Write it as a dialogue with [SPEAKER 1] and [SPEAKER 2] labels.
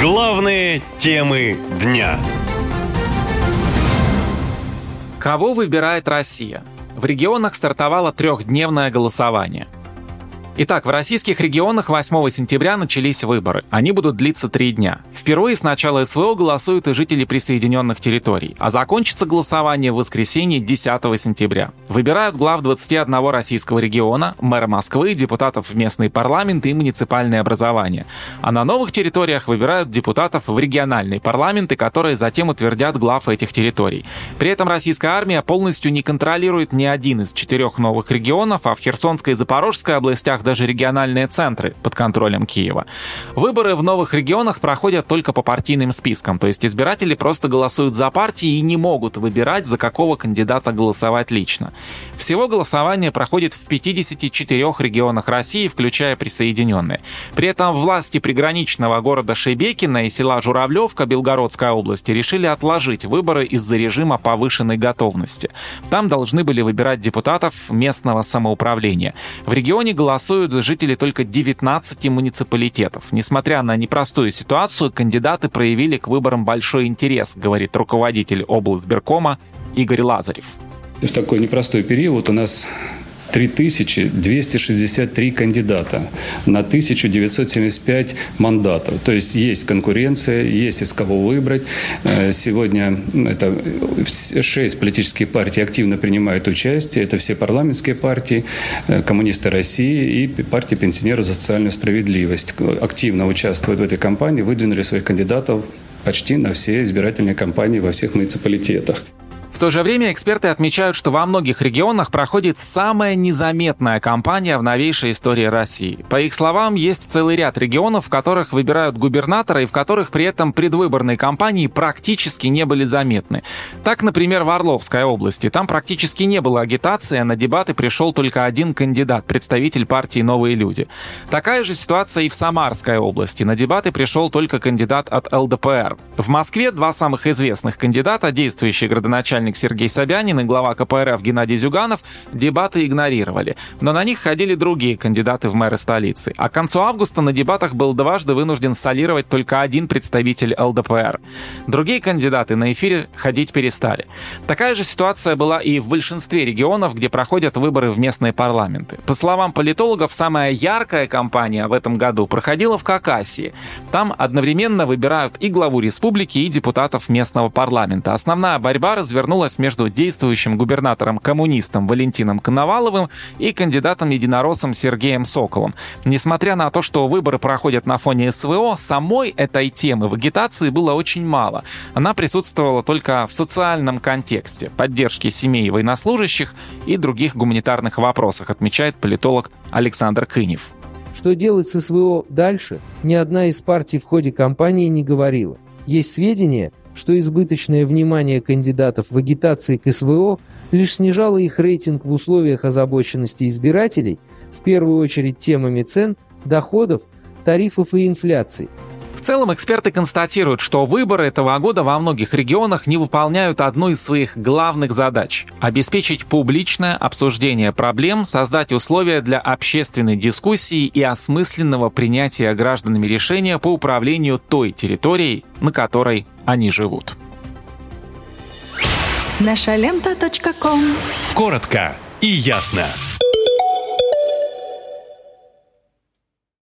[SPEAKER 1] Главные темы дня.
[SPEAKER 2] Кого выбирает Россия? В регионах стартовало трехдневное голосование. Итак, в российских регионах 8 сентября начались выборы. Они будут длиться три дня. Впервые с начала СВО голосуют и жители присоединенных территорий, а закончится голосование в воскресенье 10 сентября. Выбирают глав 21 российского региона, мэра Москвы, депутатов в местный парламент и муниципальное образование. А на новых территориях выбирают депутатов в региональные парламенты, которые затем утвердят глав этих территорий. При этом российская армия полностью не контролирует ни один из четырех новых регионов, а в Херсонской и Запорожской областях даже региональные центры под контролем Киева. Выборы в новых регионах проходят только по партийным спискам, то есть избиратели просто голосуют за партии и не могут выбирать, за какого кандидата голосовать лично. Всего голосование проходит в 54 регионах России, включая присоединенные. При этом власти приграничного города Шейбекина и села Журавлевка Белгородской области решили отложить выборы из-за режима повышенной готовности. Там должны были выбирать депутатов местного самоуправления. В регионе голосуют голосуют жители только 19 муниципалитетов. Несмотря на непростую ситуацию, кандидаты проявили к выборам большой интерес, говорит руководитель облсберкома Игорь Лазарев.
[SPEAKER 3] В такой непростой период у нас 3263 кандидата на 1975 мандатов. То есть есть конкуренция, есть из кого выбрать. Э, сегодня это 6 политических партий активно принимают участие. Это все парламентские партии, э, коммунисты России и партия пенсионеров за социальную справедливость. Активно участвуют в этой кампании, выдвинули своих кандидатов почти на все избирательные кампании во всех муниципалитетах.
[SPEAKER 2] В то же время эксперты отмечают, что во многих регионах проходит самая незаметная кампания в новейшей истории России. По их словам, есть целый ряд регионов, в которых выбирают губернатора и в которых при этом предвыборные кампании практически не были заметны. Так, например, в Орловской области. Там практически не было агитации, а на дебаты пришел только один кандидат, представитель партии «Новые люди». Такая же ситуация и в Самарской области. На дебаты пришел только кандидат от ЛДПР. В Москве два самых известных кандидата, действующий градоначальник начальник Сергей Собянин и глава КПРФ Геннадий Зюганов дебаты игнорировали. Но на них ходили другие кандидаты в мэры столицы. А к концу августа на дебатах был дважды вынужден солировать только один представитель ЛДПР. Другие кандидаты на эфире ходить перестали. Такая же ситуация была и в большинстве регионов, где проходят выборы в местные парламенты. По словам политологов, самая яркая кампания в этом году проходила в Какасии. Там одновременно выбирают и главу республики, и депутатов местного парламента. Основная борьба развернулась развернулась между действующим губернатором-коммунистом Валентином Коноваловым и кандидатом-единороссом Сергеем Соколом. Несмотря на то, что выборы проходят на фоне СВО, самой этой темы в агитации было очень мало. Она присутствовала только в социальном контексте, поддержке семей военнослужащих и других гуманитарных вопросах, отмечает политолог Александр Кынев.
[SPEAKER 4] Что делать с СВО дальше, ни одна из партий в ходе кампании не говорила. Есть сведения, что избыточное внимание кандидатов в агитации к СВО лишь снижало их рейтинг в условиях озабоченности избирателей, в первую очередь темами цен, доходов, тарифов и инфляции –
[SPEAKER 2] целом эксперты констатируют, что выборы этого года во многих регионах не выполняют одну из своих главных задач – обеспечить публичное обсуждение проблем, создать условия для общественной дискуссии и осмысленного принятия гражданами решения по управлению той территорией, на которой они живут.
[SPEAKER 1] Наша лента. Коротко и ясно.